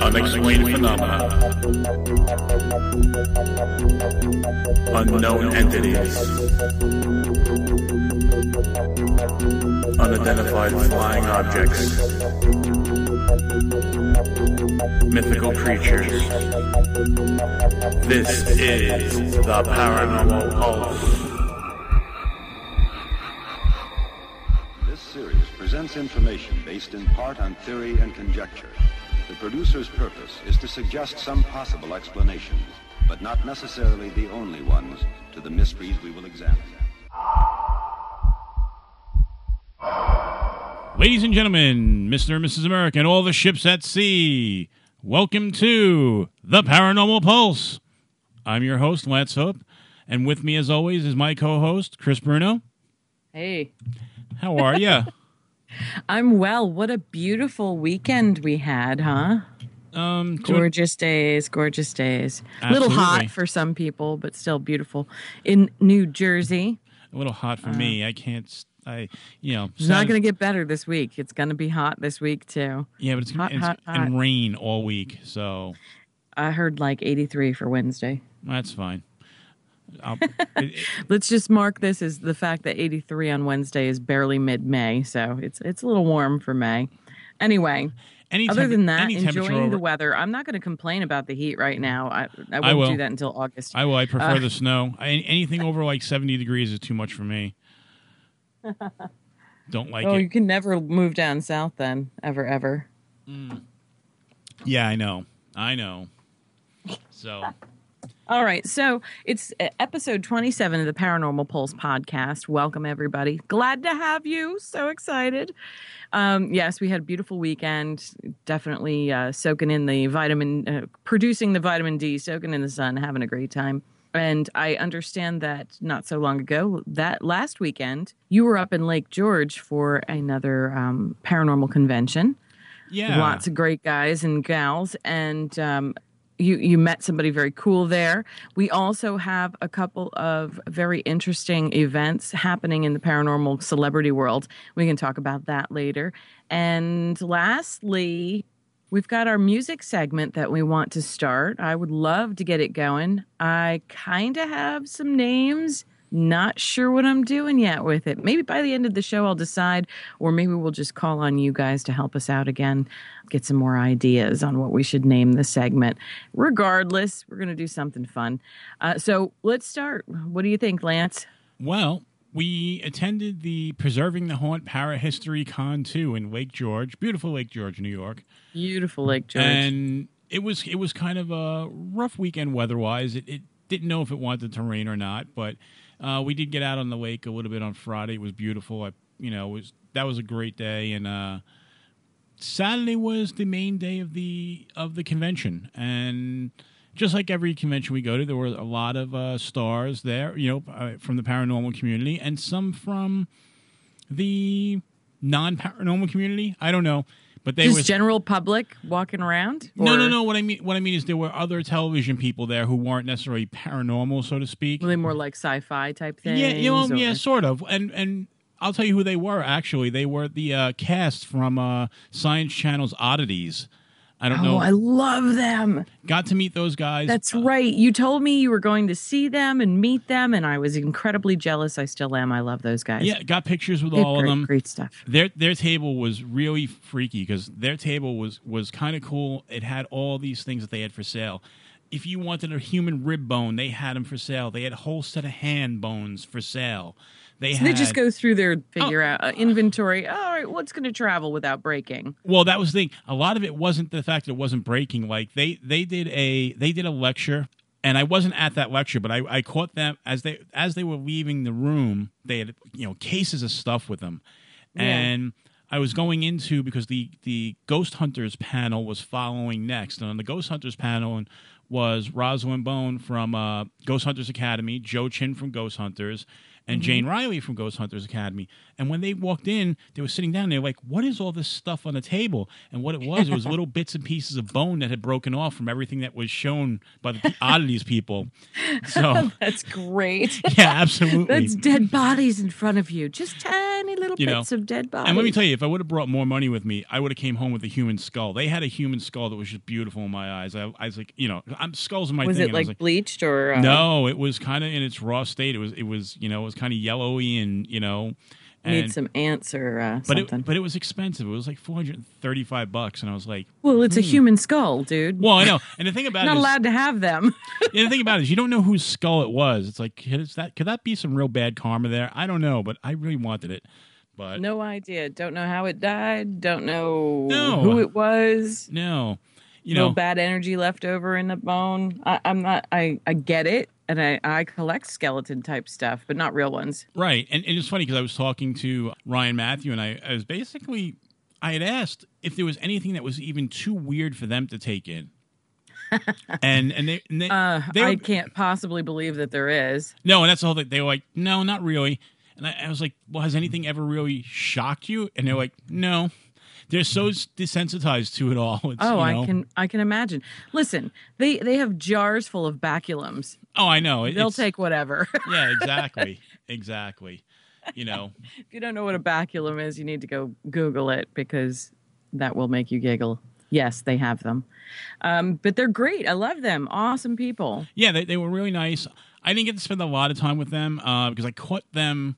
Unexplained phenomena. Unknown entities. Unidentified flying objects. Mythical creatures. This is the Paranormal Pulse. This series presents information based in part on theory and conjecture. The producer's purpose is to suggest some possible explanations, but not necessarily the only ones, to the mysteries we will examine. Ladies and gentlemen, Mr. and Mrs. America, and all the ships at sea, welcome to the Paranormal Pulse. I'm your host, Lance Hope, and with me, as always, is my co host, Chris Bruno. Hey, How are you? I'm well. What a beautiful weekend we had, huh? um, Gorgeous days, gorgeous days. A little hot for some people, but still beautiful. In New Jersey, a little hot for me. I can't, I, you know, it's not going to get better this week. It's going to be hot this week, too. yeah, but it's, hot, it's hot, and hot. rain all week, so I heard like 83 for Wednesday. that's fine. I'll, it, it- Let's just mark this as the fact that 83 on Wednesday is barely mid-May, so it's it's a little warm for May. Anyway, any other than that, enjoying the weather. I'm not going to complain about the heat right now. I I won't will. do that until August. I will. I prefer Uh, the snow. I, anything over like 70 degrees is too much for me. Don't like oh, it. you can never move down south then, ever, ever. Yeah, I know. I know. So, All right, so it's uh, episode 27 of the Paranormal Pulse podcast. Welcome, everybody. Glad to have you. So excited. Um, yes, we had a beautiful weekend. Definitely uh, soaking in the vitamin, uh, producing the vitamin D, soaking in the sun, having a great time. And I understand that not so long ago, that last weekend, you were up in Lake George for another um, paranormal convention. yeah. lots of great guys and gals and um, you you met somebody very cool there. We also have a couple of very interesting events happening in the paranormal celebrity world. We can talk about that later. And lastly we've got our music segment that we want to start. I would love to get it going. I kind of have some names not sure what I'm doing yet with it. Maybe by the end of the show, I'll decide, or maybe we'll just call on you guys to help us out again, get some more ideas on what we should name the segment. Regardless, we're going to do something fun. Uh, so let's start. What do you think, Lance? Well, we attended the Preserving the Haunt Para History Con 2 in Lake George, beautiful Lake George, New York. Beautiful Lake George. And it was it was kind of a rough weekend weather-wise. It, it didn't know if it wanted to rain or not, but uh, we did get out on the lake a little bit on Friday. It was beautiful. I, you know, it was that was a great day and uh Saturday was the main day of the of the convention, and just like every convention we go to, there were a lot of uh, stars there, you know, uh, from the paranormal community, and some from the non-paranormal community. I don't know, but they just was general public walking around? no, no, no. What I mean, what I mean is there were other television people there who weren't necessarily paranormal, so to speak. Were they more like sci-fi type things? Yeah, you know, or- yeah, sort of. And and I'll tell you who they were. Actually, they were the uh, cast from uh, Science Channel's Oddities. I don't Oh, know. I love them. Got to meet those guys. That's Uh, right. You told me you were going to see them and meet them, and I was incredibly jealous. I still am. I love those guys. yeah, got pictures with They have all great, of them. Great stuff. Their their table was really freaky because their table was was kind of cool. It had all these things that they had for sale. If you wanted a human rib bone, they had them for sale. They had a whole set of hand bones for sale. They So they just go through their figure out uh, inventory. All right, what's going to travel without breaking? Well, that was the thing. A lot of it wasn't the fact that it wasn't breaking. Like they they did a they did a lecture, and I wasn't at that lecture, but I, I caught them as they as they were leaving the room. They had you know cases of stuff with them, and I was going into because the the Ghost Hunters panel was following next, and on the Ghost Hunters panel and was Rosalind Bone from uh, Ghost Hunters Academy, Joe Chin from Ghost Hunters, and mm-hmm. Jane Riley from Ghost Hunters Academy. And when they walked in, they were sitting down. They were like, "What is all this stuff on the table?" And what it was, it was little bits and pieces of bone that had broken off from everything that was shown by the oddities people. So That's great. yeah, absolutely. That's dead bodies in front of you. Just tiny tiny little You know, of dead bodies. And let me tell you, if I would have brought more money with me, I would have came home with a human skull. They had a human skull that was just beautiful in my eyes. I, I was like, you know, I'm skulls in my was thing. it and I like, bleached or uh, no, it was kind of in its raw state. It was, it was, you know, it was kind of yellowy and you know, and, Need some ants or uh, but something. it, but it was expensive. It was like 435 bucks, and I was like, well, it's a human skull, dude. well, I know. And the thing about Not it is, allowed to have them. yeah, the thing about it is, you don't know whose skull it was. It's like, is that could that be some real bad karma there? I don't know, but I really wanted it. But no idea. Don't know how it died. Don't know No. who it was. no, you no know, bad energy left over in the bone. I, I'm not. I I get it, and I I collect skeleton type stuff, but not real ones. Right. And, and it's funny because I was talking to Ryan Matthew and I, I was basically, I had asked if there was anything that was even too weird for them to take in. and and they, and they, Uh, they were, I can't possibly believe that there is. no, and that's the whole thing. They were like, no, not really. And I, I was like, well, has anything ever really shocked you? And they're like, no. They're so desensitized to it all. It's, Oh, you know- I can I can imagine. Listen, they they have jars full of baculums. Oh, I know. It- They'll take whatever. Yeah, exactly, exactly. You know, if you don't know what a baculum is, you need to go Google it because that will make you giggle. Yes, they have them, um, but they're great. I love them. Awesome people. Yeah, they, they were really nice. I didn't get to spend a lot of time with them uh, because I caught them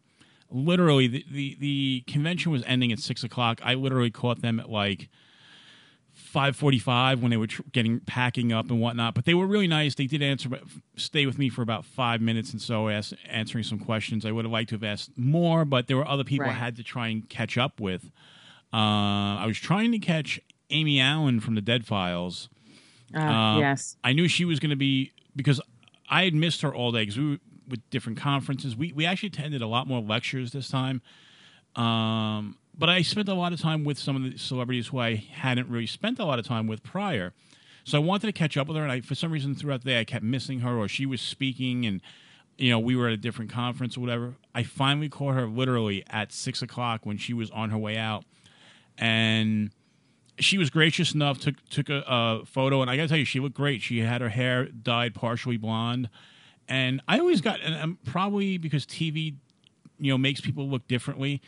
literally. The, the, the convention was ending at six o'clock. I literally caught them at like five forty-five when they were tr- getting packing up and whatnot. But they were really nice. They did answer, stay with me for about five minutes, and so asked, answering some questions. I would have liked to have asked more, but there were other people I had to try and catch up with. Uh, I was trying to catch Amy Allen from the Dead Files. Uh, Uh, yes. I knew she was going to be because I had missed her all day because we were with different conferences. We we actually attended a lot more lectures this time. Um, but I spent a lot of time with some of the celebrities who I hadn't really spent a lot of time with prior. So I wanted to catch up with her, and I, for some reason throughout the day I kept missing her, or she was speaking, and you know we were at a different conference or whatever. I finally caught her literally at six o'clock when she was on her way out, and she was gracious enough took took a, a photo, and I got to tell you, she looked great. She had her hair dyed partially blonde, and I always got, and um, probably because TV, you know, makes people look differently.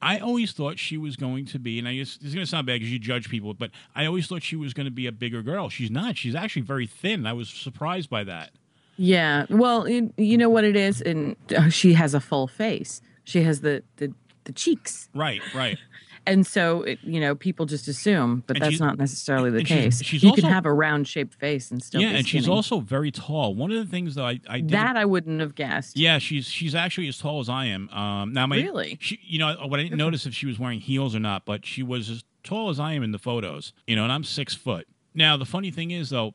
I always thought she was going to be, and I guess it's going to sound bad because you judge people, but I always thought she was going to be a bigger girl. She's not. She's actually very thin. I was surprised by that. Yeah. Well, you, you know what it is, and uh, she has a full face. She has the the, the cheeks, Right, right. And so it, you know people just assume, but And that's not necessarily the and she's- case. she's you also- can have a round shaped face and still yeah, and she's also very tall. One of the things that I, I that I wouldn't have guessed. Yeah, she's she's actually as tall as I am. Um, now my Really? she, you know, what I didn't notice if she was wearing heels or not, but she was as tall as I am in the photos. You know, and I'm six foot. Now the funny thing is though,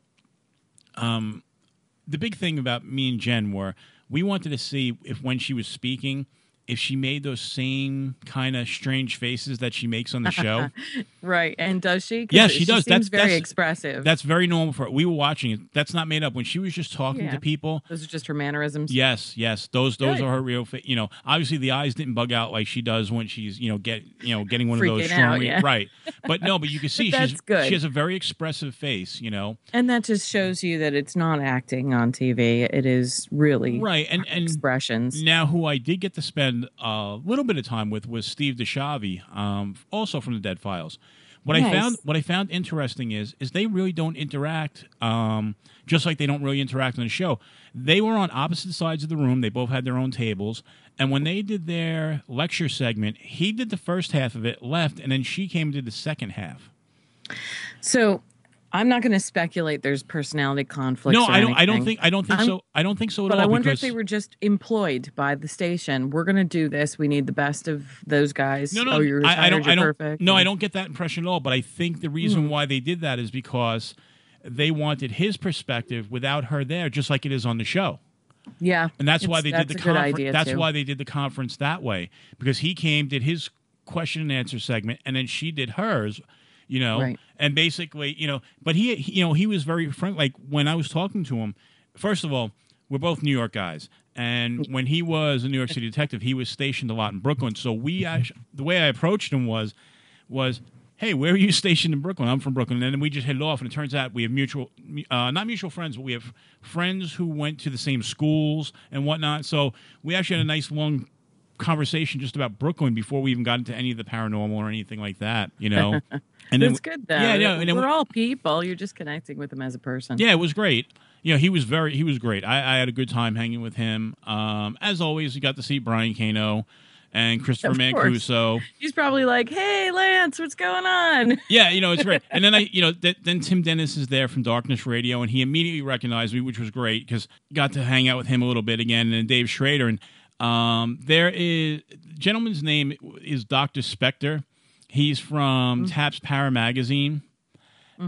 um, the big thing about me and Jen were we wanted to see if when she was speaking. If she made those same kind of strange faces that she makes on the show, Right. And does she? Yeah, she does. Seems That's- very that's- expressive. that's very normal for. We were watching it. That's not made up. When she was just talking Yeah. to people, Those are just her mannerisms. Yes, yes. Those those Good. are her real. Fa- you know, obviously the eyes didn't bug out like she does when she's you know get you know getting one of those strong out, yeah. right. But no, but you can see she's good. she has a very expressive face. You know, And that just shows you that it's not acting on TV. It is really right? And and expressions. now who I did get to spend a little bit of time with was Steve DiSchiavi, um, also from the Dead Files. What I found what I found interesting is is they really don't interact, um, just like they don't really interact on the show. They were on opposite sides of the room. They both had their own tables, and when they did their lecture segment, he did the first half of it, left, and then she came and did the second half. So I'm not going to speculate there's personality conflicts. no, I don't. I don't think. I don't think I'm- so. I don't think so at But all. I wonder because if they were just employed by the station. We're going to do this. We need the best of those guys. No, no, oh, you're retired, I, I don't. you're I don't. perfect. No, I don't get that impression at all. But I think the reason Hmm. why they did that is because they wanted his perspective without her there, just like it is on the show. Yeah, And that's why they that's did the conference. That's too. why they did the conference that way because he came, did his question and answer segment, and then she did hers. You know, Right. and basically, you know, but he, he, you know, he was very frank. Like when I was talking to him, first of all, we're both New York guys, and when he was a New York City detective, he was stationed a lot in Brooklyn. So we, actually, the way I approached him was, was. Hey, where are you stationed in Brooklyn? I'm from Brooklyn, and then we just hit it off. And it turns out we have mutual, uh, not mutual friends, but we have friends who went to the same schools and whatnot. So we actually had a nice long conversation just about Brooklyn before we even got into any of the paranormal or anything like that. You know, and That's good though. Yeah, yeah. And We're all people. You're just connecting with them as a person. yeah, it was great. You know, he was very he was great. I, I had a good time hanging with him. Um, as always, you got to see Brian Kano and Christopher Of course. Mancuso. He's probably like, "Hey, Lance, what's going on?" Yeah, you know, it's great. And then I, you know, th- then Tim Dennis is there from Darkness Radio, and he immediately recognized me, which was great because got to hang out with him a little bit again, and Dave Schrader. And um, there is gentleman's name is Doctor Spector. He's from TAPS Para Magazine,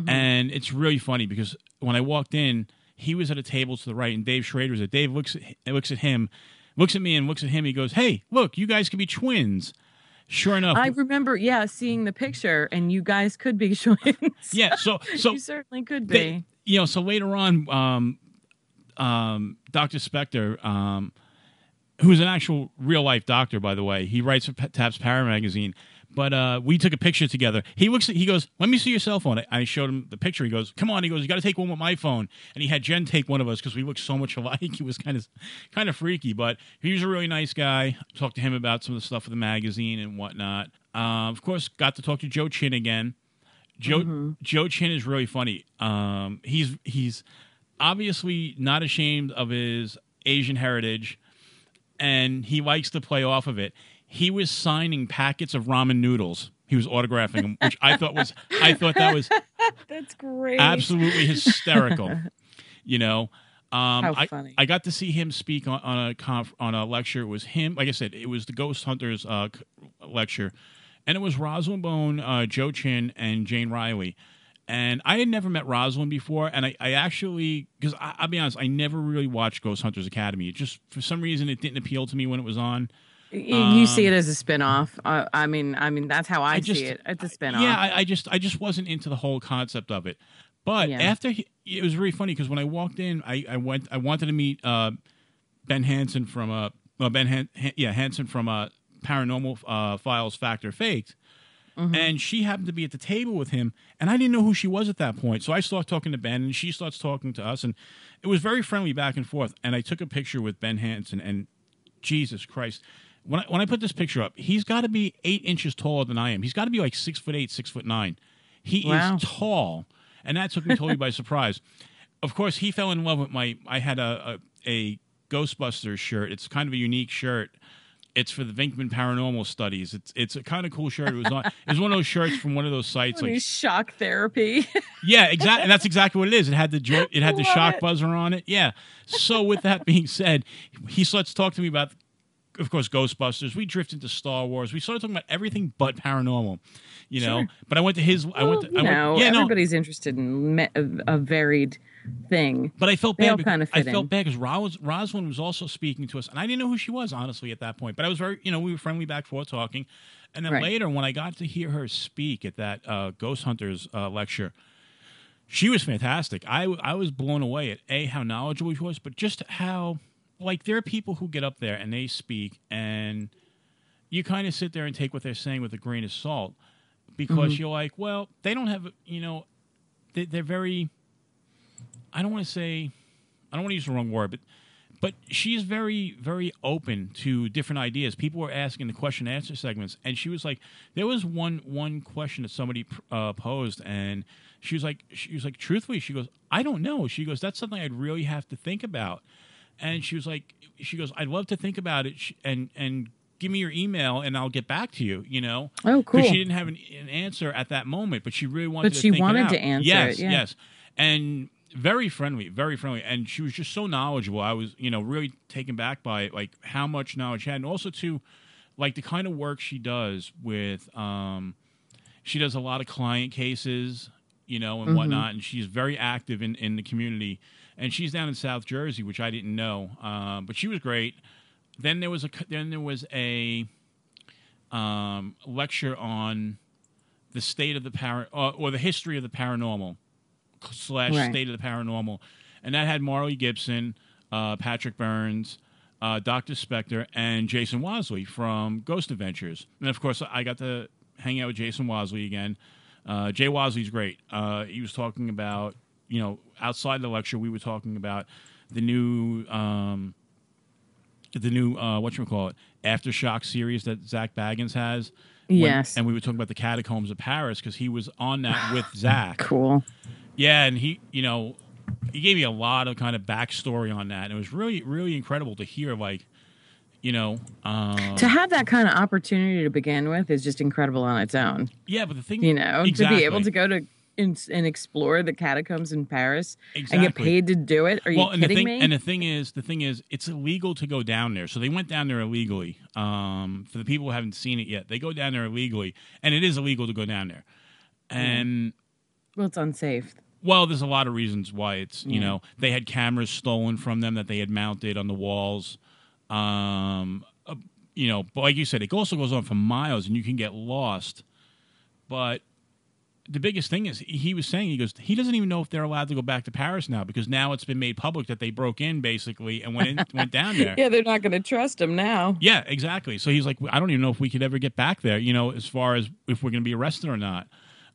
and it's really funny because when I walked in, he was at a table to the right, and Dave Schrader was there. Dave looks at looks at him, looks at me, and looks at him. He goes, "Hey, look, you guys could be twins." Sure enough, I remember, yeah, seeing the picture, and you guys could be twins. yeah. So, so you certainly could be. they, you know, so later on, um, um, Dr. Spector, um, who's an actual real life doctor, by the way, he writes for TAPS Para magazine. But uh, we took a picture together. He looks. At, he goes, "Let me see your cell phone." I, showed him the picture. He goes, "Come on." He goes, "You got to take one with my phone." And he had Jen take one of us because we looked so much alike. He was kind of, kind of freaky, but he was a really nice guy. Talked to him about some of the stuff with the magazine and whatnot. Uh, of course, got to talk to Joe Chin again. Joe Joe Chin is really funny. Um, he's he's obviously not ashamed of his Asian heritage, and he likes to play off of it. He was signing packets of ramen noodles. He was autographing them, which I thought was I thought that was That's great. absolutely hysterical. You know, um, How I, funny. I got to see him speak on, on a conf, on a lecture. It was him, like I said, it was the Ghost Hunters uh, lecture, and it was Rosalind Bone, uh, Joe Chin, and Jane Riley. And I had never met Rosalind before, and I, I actually, because I'll be honest, I never really watched Ghost Hunters Academy. It just, for some reason, it didn't appeal to me when it was on. You see it as a spin-off. Uh, I mean, I mean that's how I, just- see it. It's a spin-off. Yeah, I, I just I just wasn't into the whole concept of it. But Yeah. after he, it was really funny because when I walked in, I, I went I wanted to meet uh, Ben Hansen from uh, well, Ben Han, Han- yeah Hansen from uh, Paranormal uh, Files Fact or Faked. Mm-hmm. And she happened to be at the table with him, and I didn't know who she was at that point. So I start talking to Ben, and she starts talking to us, and it was very friendly back and forth. And I took a picture with Ben Hansen, and Jesus Christ. When I, when I put this picture up, he's got to be eight inches taller than I am. He's got to be like six foot eight, six foot nine. He Wow. is tall, and that took me totally by surprise. Of course, he fell in love with my. I had a, a a Ghostbusters shirt. It's kind of a unique shirt. It's for the Venkman Paranormal Studies. It's it's a kind of cool shirt. It was on. It was one of those shirts from one of those sites. Like shock therapy. yeah, exactly. And that's exactly what it is. It had the jo- it had the Love shock it. buzzer on it. Yeah. So with that being said, he starts to talk to me about, of course, Ghostbusters. We drift into Star Wars. We started talking about everything but paranormal. You know. Sure. But I went to his. I went. To, I know, went, yeah, no. everybody's interested in me- a varied thing. But I felt They bad. because, kinda I felt bad because Ros- Rosalind was also speaking to us, and I didn't know who she was honestly at that point. But I was very, you know, we were friendly back and forth talking, and then Right. later when I got to hear her speak at that uh, Ghost Hunters uh, lecture, she was fantastic. I I was blown away at a how knowledgeable she was, but just how like there are people who get up there and they speak, and you kind of sit there and take what they're saying with a grain of salt because Mm-hmm. you're like, well, they don't have, you know, they, they're very. I don't want to say, I don't want to use the wrong word, but but she's very very open to different ideas. People were asking the question and answer segments, and she was like, there was one one question that somebody uh, posed, and she was like, she was like, truthfully, she goes, I don't know. She goes, that's something I'd really have to think about, and she was like, she goes, I'd love to think about it, and and give me your email, and I'll get back to you. You know, Oh, cool. Because she didn't have an, an answer at that moment, but she really wanted. But to she wanted to answer Yes, it, yeah. yes, and very friendly, very friendly, and she was just so knowledgeable. I was, you know, really taken back by like how much knowledge she had, and also to like the kind of work she does with. um She does a lot of client cases, you know, and Mm-hmm. whatnot, and she's very active in in the community. And she's down in South Jersey, which I didn't know, um, but she was great. Then there was a then there was a um, lecture on the state of the para or, or the history of the paranormal slash Right. state of the paranormal, and that had Marley Gibson, uh, Patrick Burns, uh, Doctor Spector, and Jason Wasley from Ghost Adventures. And of course, I got to hang out with Jason Wasley again. Uh, Jay Wasley's great. Uh, he was talking about you know outside the lecture, we were talking about the new. Um, the new uh, what you call it aftershock series that Zak Bagans has. When- Yes. and we were talking about the catacombs of Paris because he was on that with Zak. Cool. Yeah, and he, you know, he gave me a lot of kind of backstory on that. And it was really, really incredible to hear, like, you know, um, To have that kind of opportunity to begin with is just incredible on its own. yeah. But the thing, You know, exactly. to be able to go to and, and explore the catacombs in Paris and get paid to do it. Are you well, and the kidding thing, me? and the thing is, the thing is, it's illegal to go down there. So they went down there illegally. Um, for the people who haven't seen it yet, they go down there illegally, and it is illegal to go down there. And well, it's unsafe. Well, there's a lot of reasons why it's you know they had cameras stolen from them that they had mounted on the walls. Um, uh, you know, but like you said, it also goes on for miles, and you can get lost. But the biggest thing is he was saying he goes he doesn't even know if they're allowed to go back to Paris now because now it's been made public that they broke in basically and went in, went down there. Yeah, they're not going to trust him now. Yeah, exactly. So he's like, I don't even know if we could ever get back there, you know, as far as if we're going to be arrested or not.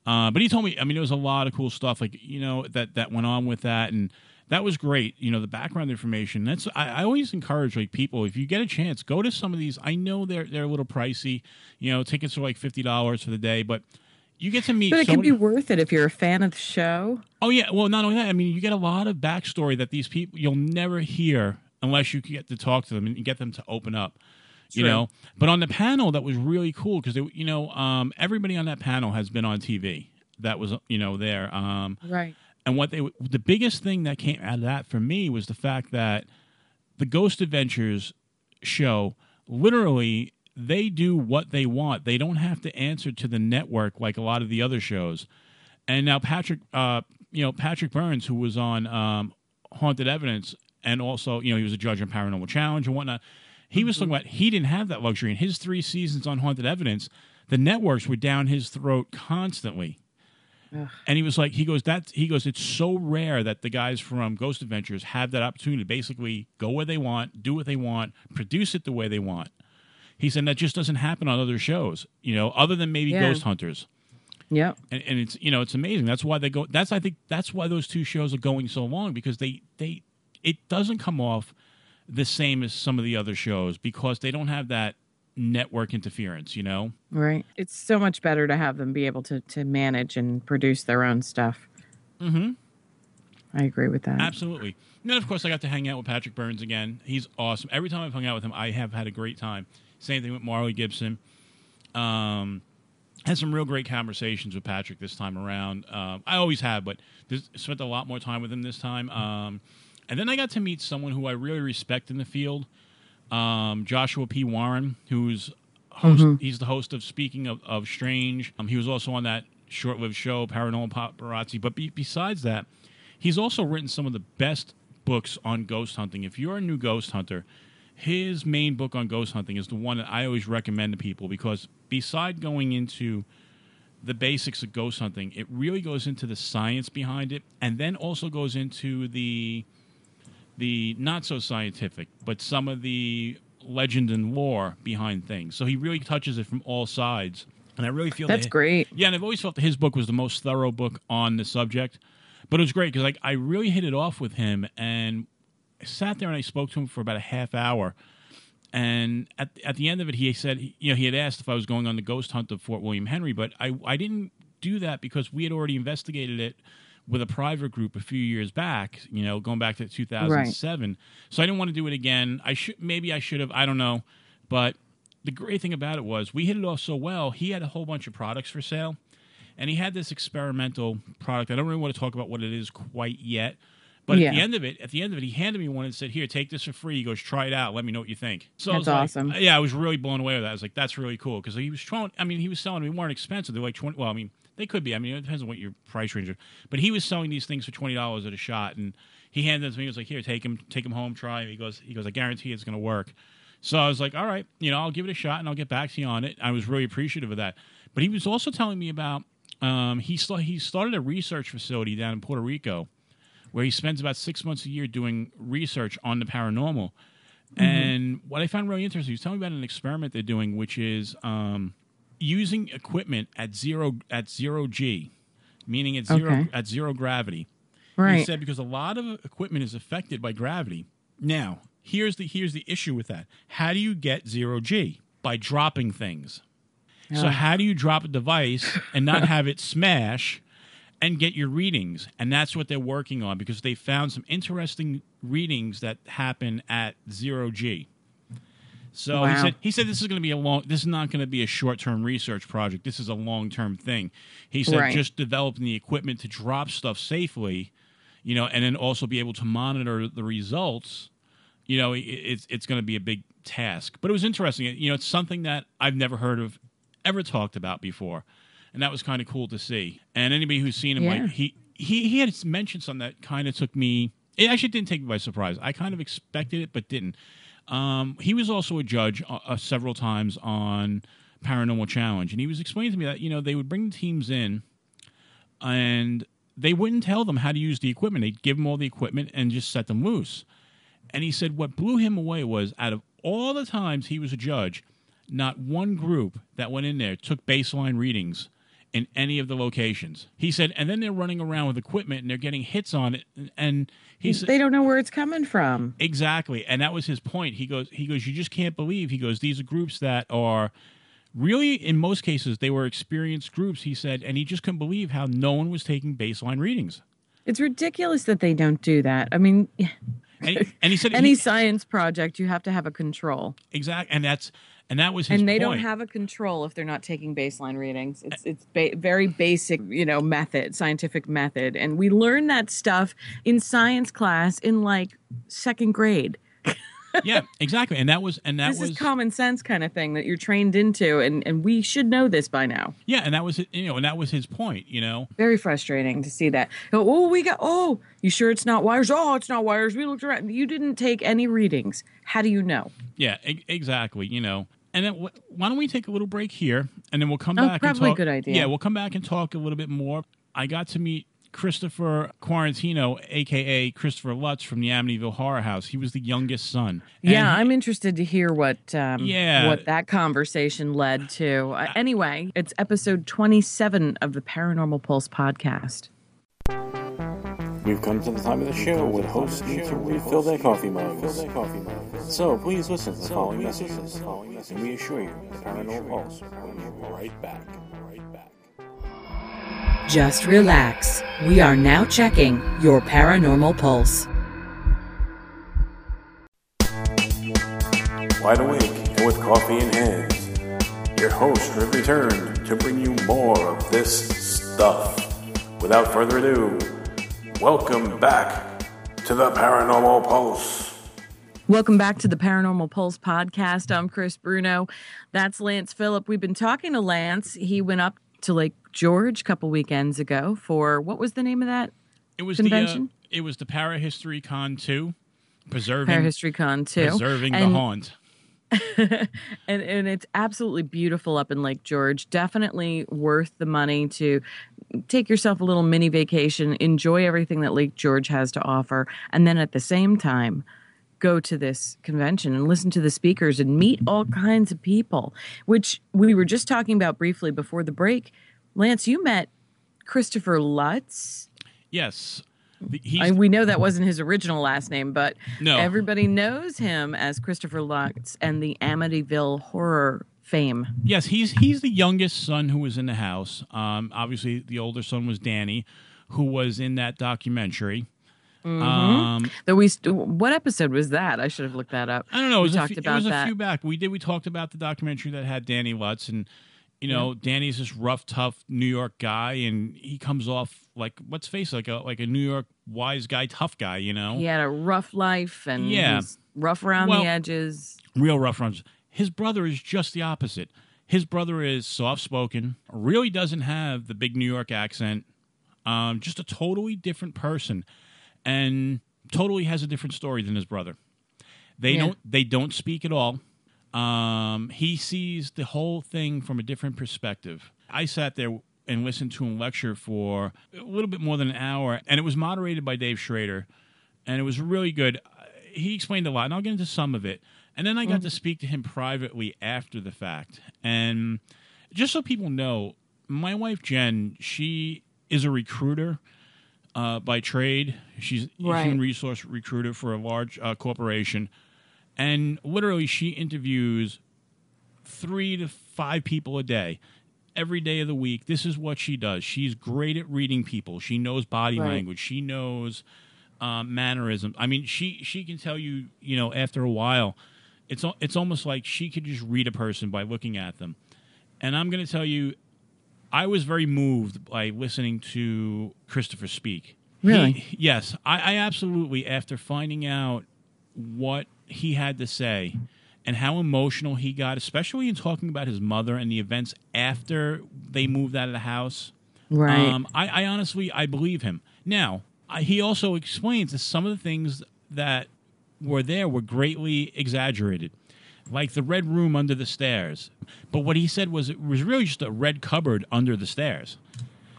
Uh, but he told me, I mean, it was a lot of cool stuff, like you know, that that went on with that, and that was great. You know, the background information. That's I, I always encourage like people if you get a chance, go to some of these. I know they're they're a little pricey. You know, tickets are like fifty dollars for the day, but you get to meet. But it so can be worth it if you're a fan of the show. Oh yeah, well not only that, I mean you get a lot of backstory that these people you'll never hear unless you get to talk to them and get them to open up. You True. know, but on the panel that was really cool because you know um, everybody on that panel has been on TV. That was you know there, um, Right. and what they the biggest thing that came out of that for me was the fact that the Ghost Adventures show literally they do what they want. They don't have to answer to the network like a lot of the other shows. And now Patrick, uh, you know Patrick Burns, who was on um, Haunted Evidence, and also you know he was a judge on Paranormal Challenge and whatnot. He was mm-hmm. talking about he didn't have that luxury in his three seasons on Haunted Evidence. The networks were down his throat constantly. And he was like, he goes, that he goes, it's so rare that the guys from Ghost Adventures have that opportunity to basically go where they want, do what they want, produce it the way they want. He said that just doesn't happen on other shows, you know, other than maybe Yeah. Ghost Hunters. Yeah. And, and it's you know it's amazing. That's why they go. That's I think that's why those two shows are going so long because they they it doesn't come off the same as some of the other shows because they don't have that network interference. You know. Right. It's so much better to have them be able to to manage and produce their own stuff. Mm-hmm. I agree with that. Absolutely. And then, of course, I got to hang out with Patrick Burns again. He's awesome. Every time I've hung out with him, I have had a great time. Same thing with Marley Gibson. Um, had some real great conversations with Patrick this time around. Um, I always have, but this, spent a lot more time with him this time. Um, and then I got to meet someone who I really respect in the field, um, Joshua P. Warren, who's host. He's the host of Speaking of, of Strange. Um, he was also on that short-lived show, Paranormal Paparazzi. But be, besides that, he's also written some of the best books on ghost hunting. If you're a new ghost hunter, his main book on ghost hunting is the one that I always recommend to people because beside going into the basics of ghost hunting, it really goes into the science behind it and then also goes into the the not so scientific, but some of the legend and lore behind things. So he really touches it from all sides. And I really feel That's that great. yeah, and I've always felt that his book was the most thorough book on the subject. But it was great because like I really hit it off with him, and I sat there and I spoke to him for about a half hour. And at at the end of it, he said, you know, he had asked if I was going on the ghost hunt of Fort William Henry, but I I didn't do that because we had already investigated it with a private group a few years back. You know, going back to 2007. So I didn't want to do it again. I should maybe I should have. I don't know, but the great thing about it was we hit it off so well. He had a whole bunch of products for sale, and he had this experimental product. I don't really want to talk about what it is quite yet, but Yeah. at the end of it, at the end of it, he handed me one and said, "Here, take this for free." He goes, "Try it out. Let me know what you think." So That's was like- awesome. yeah, I was really blown away with that. I was like, "That's really cool," because he was trying. I mean, he was selling. They weren't expensive. They're like twenty. Well, I mean, they could be. I mean, it depends on what your price range is. But he was selling these things for twenty dollars at a shot, and he handed them to me. He was like, "Here, take them, take them home, try." 'em." He goes, "He goes, I guarantee it's going to work." So I was like, all right, you know, I'll give it a shot and I'll get back to you on it. I was really appreciative of that. But he was also telling me about um, he sta- he started a research facility down in Puerto Rico where he spends about six months a year doing research on the paranormal. And what I found really interesting, he was telling me about an experiment they're doing, which is um, using equipment at zero at zero g, meaning at zero Okay. at zero gravity. Right. He said because a lot of equipment is affected by gravity. Now, here's the here's the issue with that. How do you get zero G by dropping things? So how do you drop a device and not have it smash and get your readings? And that's what they're working on because they found some interesting readings that happen at zero G. So he said he said this is going to be a long. This is not going to be a short term research project. This is a long term thing. He said Right. just developing the equipment to drop stuff safely, you know, and then also be able to monitor the results. You know, it, it's it's going to be a big task. But it was interesting. You know, it's something that I've never heard of, ever talked about before, and that was kind of cool to see. And anybody who's seen him, Yeah. like he he he had mentioned something that kind of took me. It actually didn't take me by surprise. I kind of expected it, but didn't. Um, he was also a judge uh, uh, several times on Paranormal Challenge, and he was explaining to me that you know they would bring the teams in, and they wouldn't tell them how to use the equipment. They'd give them all the equipment and just set them loose. And he said what blew him away was out of all the times he was a judge, not one group that went in there took baseline readings in any of the locations. He said, and then they're running around with equipment and they're getting hits on it. And he said, They don't know where it's coming from. Exactly, and that was his point. He goes, he goes, you just can't believe. He goes, these are groups that are really, in most cases, they were experienced groups. He said, and he just couldn't believe how no one was taking baseline readings. It's ridiculous that they don't do that. I mean, And, and he said, any he, science project, you have to have a control. exactly and that's and that was his. and they don't have a control if they're not taking baseline readings. It's it's ba- very basic, you know, method, scientific method, and we learn that stuff in science class in like second grade. yeah, exactly, and that was and that this was is common sense kind of thing that you're trained into, and and we should know this by now. yeah, and that was you know, and that was his point. You know, Very frustrating to see that. Oh, oh we got. Oh, you sure it's not wires? Oh, it's not wires. We looked around. You didn't take any readings. How do you know? yeah, e- exactly. You know, and then wh- why don't we take a little break here, and then we'll come Oh, back. probably and talk, good idea. Yeah, we'll come back and talk a little bit more. I got to meet Christopher Quaratino, aka Christopher Lutz from the Amityville Horror House. He was the youngest son. And yeah, I'm interested to hear what um, Yeah. what that conversation led to. Uh, anyway, it's episode 27 of the Paranormal Pulse podcast. We've come to the time of the show when hosts need to refill their coffee mugs. So please listen to the following messages, and we assure you the Paranormal Pulse will be right back. Right back. Just relax. We are now checking your paranormal pulse. Wide awake and with coffee in hands, your host have returned to bring you more of this stuff. Without further ado, welcome back to the Paranormal Pulse. Welcome back to the Paranormal Pulse podcast. I'm Chris Bruno. That's Lance Phillip. We've been talking to Lance. He went up to Lake George a couple weekends ago for what was the name of that? it was convention? the uh, it was the Parahistory Con two, preserving Parahistory Con too. preserving And- the haunt. and and it's absolutely beautiful up in Lake George. Definitely worth the money to take yourself a little mini vacation, enjoy everything that Lake George has to offer, and then at the same time go to this convention and listen to the speakers and meet all kinds of people, which we were just talking about briefly before the break. Lance, you met Christopher Lutz. Yes, I, we know that wasn't his original last name, but No. everybody knows him as Christopher Lutz and the Amityville horror fame. Yes, he's he's the youngest son who was in the house. Um, obviously, the older son was Danny, who was in that documentary. Mm-hmm. Um, Though we, st- what episode was that? I should have looked that up. I don't know. It We a talked few, about it was a that. few back. We did. We talked about the documentary that had Danny Lutz, and you know, Danny's this rough, tough New York guy, and he comes off like let's face it, like a like a New York wise guy, tough guy. You know, He had a rough life and Yeah. he's rough around Well- the edges. real rough runs. His brother is just the opposite. His brother is soft spoken, really doesn't have the big New York accent, um, just a totally different person, and totally has a different story than his brother. They Yeah. don't they don't speak at all. Um, he sees the whole thing from a different perspective. I sat there and listened to him lecture for a little bit more than an hour, and it was moderated by Dave Schrader, and it was really good. He explained a lot, and I'll get into some of it. And then I got to speak to him privately after the fact. And just so people know, my wife Jen, she is a recruiter uh, by trade. She's a Right. human resource recruiter for a large uh, corporation. and literally she interviews three to five people a day every day of the week this is what she does she's great at reading people she knows body Right. language she knows um, mannerisms i mean she she can tell you you know after a while it's it's almost like she could just read a person by looking at them and i'm going to tell you i was very moved by listening to christopher speak Really? He- yes I, I absolutely after finding out what he had to say and how emotional he got, especially in talking about his mother and the events after they moved out of the house. Right. Um, I, I honestly I believe him. Now I, he also explains that some of the things that were there were greatly exaggerated, like the red room under the stairs. But what he said was it was really just a red cupboard under the stairs.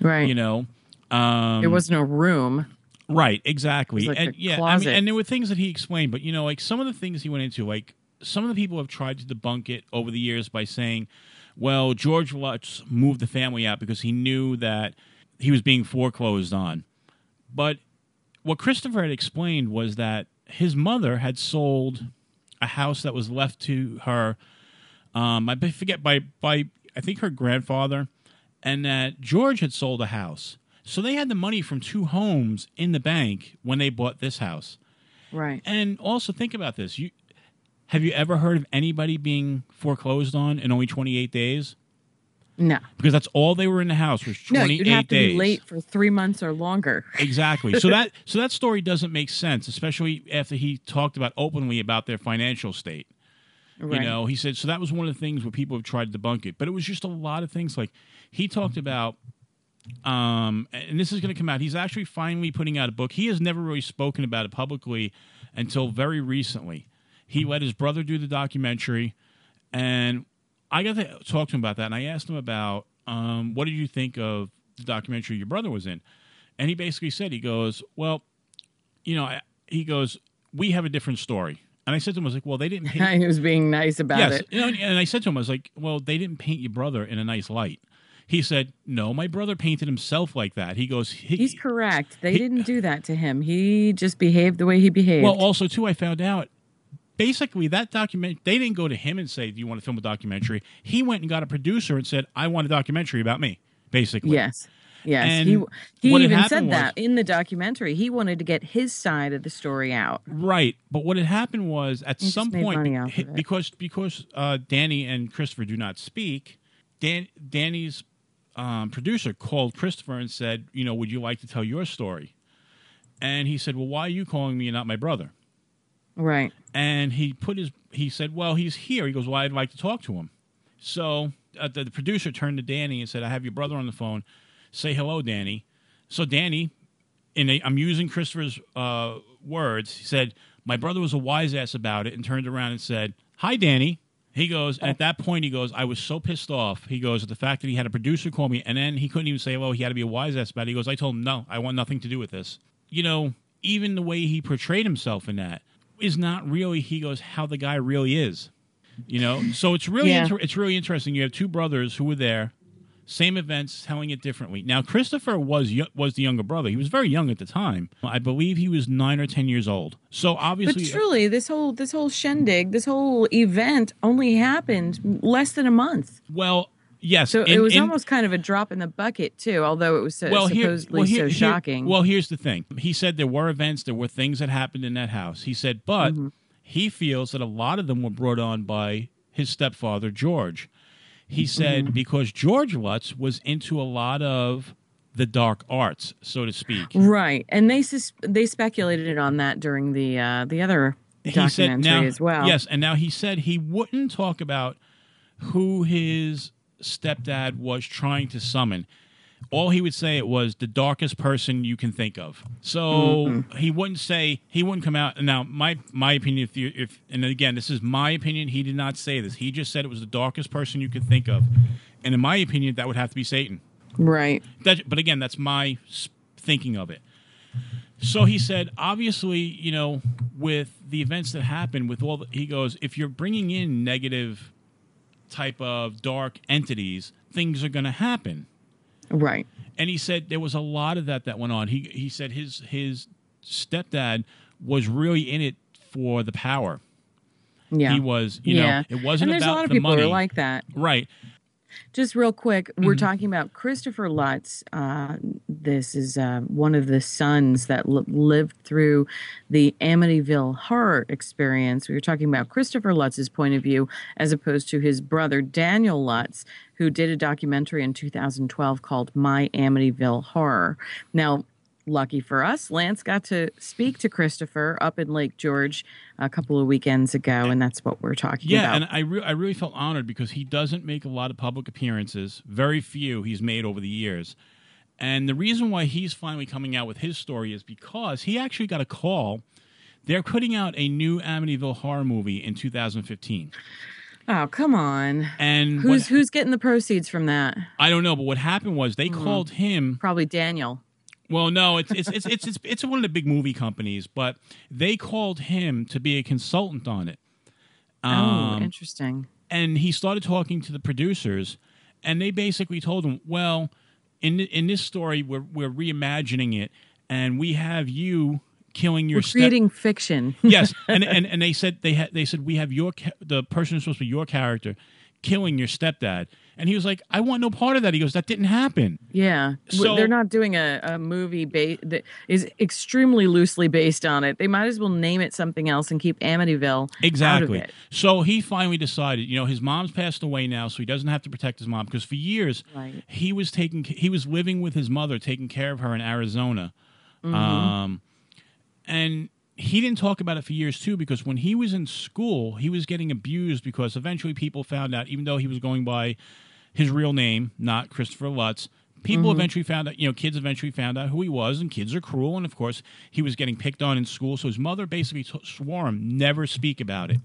right. You know. Um, there wasn't a room. Right, exactly. It like and yeah, I mean, and there were things that he explained, but you know, like some of the things he went into, like some of the people have tried to debunk it over the years by saying, well, George Lutz moved the family out because he knew that he was being foreclosed on. But what Christopher had explained was that his mother had sold a house that was left to her. Um, I forget by by I think her grandfather, and that George had sold a house. So they had the money from two homes in the bank when they bought this house. Right. And also think about this: you have you ever heard of anybody being foreclosed on in only twenty eight days? No. Because that's all they were in the house was twenty eight No, twenty you'd have to days. be late for three months or longer. Exactly. So that so that story doesn't make sense, especially after he talked about openly about their financial state. Right. You know, he said so that was one of the things where people have tried to debunk it, but it was just a lot of things. Like he talked about, um, and this is going to come out. He's actually finally putting out a book. He has never really spoken about it publicly until very recently. He let his brother do the documentary, and I got to talk to him about that. And I asked him about um, what did you think of the documentary your brother was in, and he basically said he goes, well, you know, I- he goes, we have a different story. And I said to him, I was like, well, they didn't paint he was being nice about yes. it. You know, and I said to him, I was like, well, they didn't paint your brother in a nice light. He said, no, my brother painted himself like that. He goes, he, He's correct. They he- didn't do that to him. He just behaved the way he behaved. Well, also too, I found out basically that document. They didn't go to him and say, "Do you want to film a documentary?" He went and got a producer and said, "I want a documentary about me." Basically, yes. Yes. And he he even said was- that in the documentary. He wanted to get his side of the story out. Right, but what had happened was at He some point he- because because uh, Danny and Christopher do not speak. Dan, Danny's um, producer called Christopher and said, "You know, would you like to tell your story?" And he said, "Well, why are you calling me and not my brother?" Right. And he put his he said, "Well, he's here." He goes, "Well, I'd like to talk to him." So uh, the, the producer turned to Danny and said, "I have your brother on the phone. Say hello, Danny." So Danny, in a, I'm using Christopher's uh, words, he said, "My brother was a wise ass about it," and turned around and said, "Hi, Danny." He goes, at that point, he goes, I was so pissed off. He goes, at the fact that he had a producer call me, and then he couldn't even say, well, he had to be a wise ass about it. He goes, I told him, no, I want nothing to do with this. You know, even the way he portrayed himself in that is not really, he goes, how the guy really is. You know, so it's really Yeah. inter- it's really interesting. You have two brothers who were there, same events, telling it differently. Now, Christopher was yo- was the younger brother. He was very young at the time. I believe he was nine or ten years old. So But obviously, truly, this whole this whole shindig, this whole event only happened less than a month. well, yes. So in- it was in- almost kind of a drop in the bucket too, although it was so, well, here- supposedly well, here- so here- shocking. well, here's the thing. He said there were events, there were things that happened in that house. He said, but Mm-hmm. he feels that a lot of them were brought on by his stepfather, George. He Mm-hmm. said because George Lutz was into a lot of the dark arts, so to speak. right, and they sus- they speculated on that during the uh, the other he said documentary now, as well. Yes, and now he said he wouldn't talk about who his stepdad was trying to summon. All he would say it was the darkest person you can think of. So mm-hmm. he wouldn't say he wouldn't come out. Now, my my opinion, if you if and again, this is my opinion. He did not say this. He just said it was the darkest person you could think of, and in my opinion, that would have to be Satan. Right. That, but again, that's my thinking of it. So he said, obviously, you know, with the events that happen, with all the, he goes, if you're bringing in negative type of dark entities, things are going to happen. Right. And he said there was a lot of that that went on. He he said his his stepdad was really in it for the power. Yeah. He was, you yeah. know, it wasn't and there's about a lot of the people money. who are like that. right. Just real quick, we're Mm-hmm. talking about Christopher Lutz. Uh, this is uh, one of the sons that li- lived through the Amityville horror experience. We were talking about Christopher Lutz's point of view as opposed to his brother Daniel Lutz, who did a documentary in 2012 called My Amityville Horror. Now, lucky for us, Lance got to speak to Christopher up in Lake George a couple of weekends ago, and that's what we're talking Yeah, about. Yeah, and I, re- I really felt honored because he doesn't make a lot of public appearances. Very few he's made over the years. And the reason why he's finally coming out with his story is because he actually got a call. They're putting out a new Amityville horror movie in 2015. oh, come on. And Who's what, who's getting the proceeds from that? I don't know, but what happened was they mm-hmm. called him Probably Daniel. Well, no, it's it's, it's it's it's it's one of the big movie companies, but they called him to be a consultant on it. oh, Um, interesting. and he started talking to the producers, and they basically told him, "Well, in in this story, we're we're reimagining it, and we have you killing your We're step- creating fiction. yes, and, and and they said they had they said we have your ca- the person who's supposed to be your character killing your stepdad, and he was like, I want no part of that. He goes, that didn't happen. Yeah, So- they're not doing a, a movie ba- that is extremely loosely based on it. They might as well name it something else and keep Amityville Exactly. out of it. So he finally decided, you know, his mom's passed away now, so he doesn't have to protect his mom because for years Right. he was taking he was living with his mother, taking care of her in Arizona. Mm-hmm. Um, and he didn't talk about it for years too because when he was in school, he was getting abused because eventually people found out, even though he was going by his real name, not Christopher Lutz. People Mm-hmm. eventually found out, you know, kids eventually found out who he was, and kids are cruel. And of course, he was getting picked on in school. So his mother basically t- swore him never speak about it.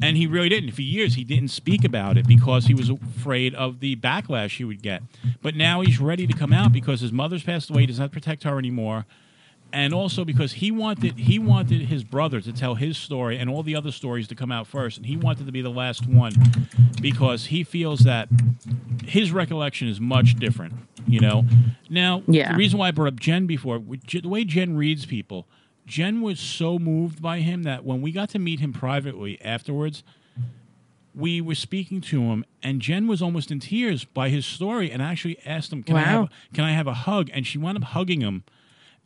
And he really didn't. For years, he didn't speak about it because he was afraid of the backlash he would get. But now he's ready to come out because his mother's passed away, he does not protect her anymore. And also because he wanted he wanted his brother to tell his story and all the other stories to come out first, and he wanted to be the last one because he feels that his recollection is much different. You know, now Yeah. the reason why I brought up Jen before, the way Jen reads people, Jen was so moved by him that when we got to meet him privately afterwards, we were speaking to him, and Jen was almost in tears by his story, and actually asked him, "Can I have can I have a hug?" And she wound up hugging him,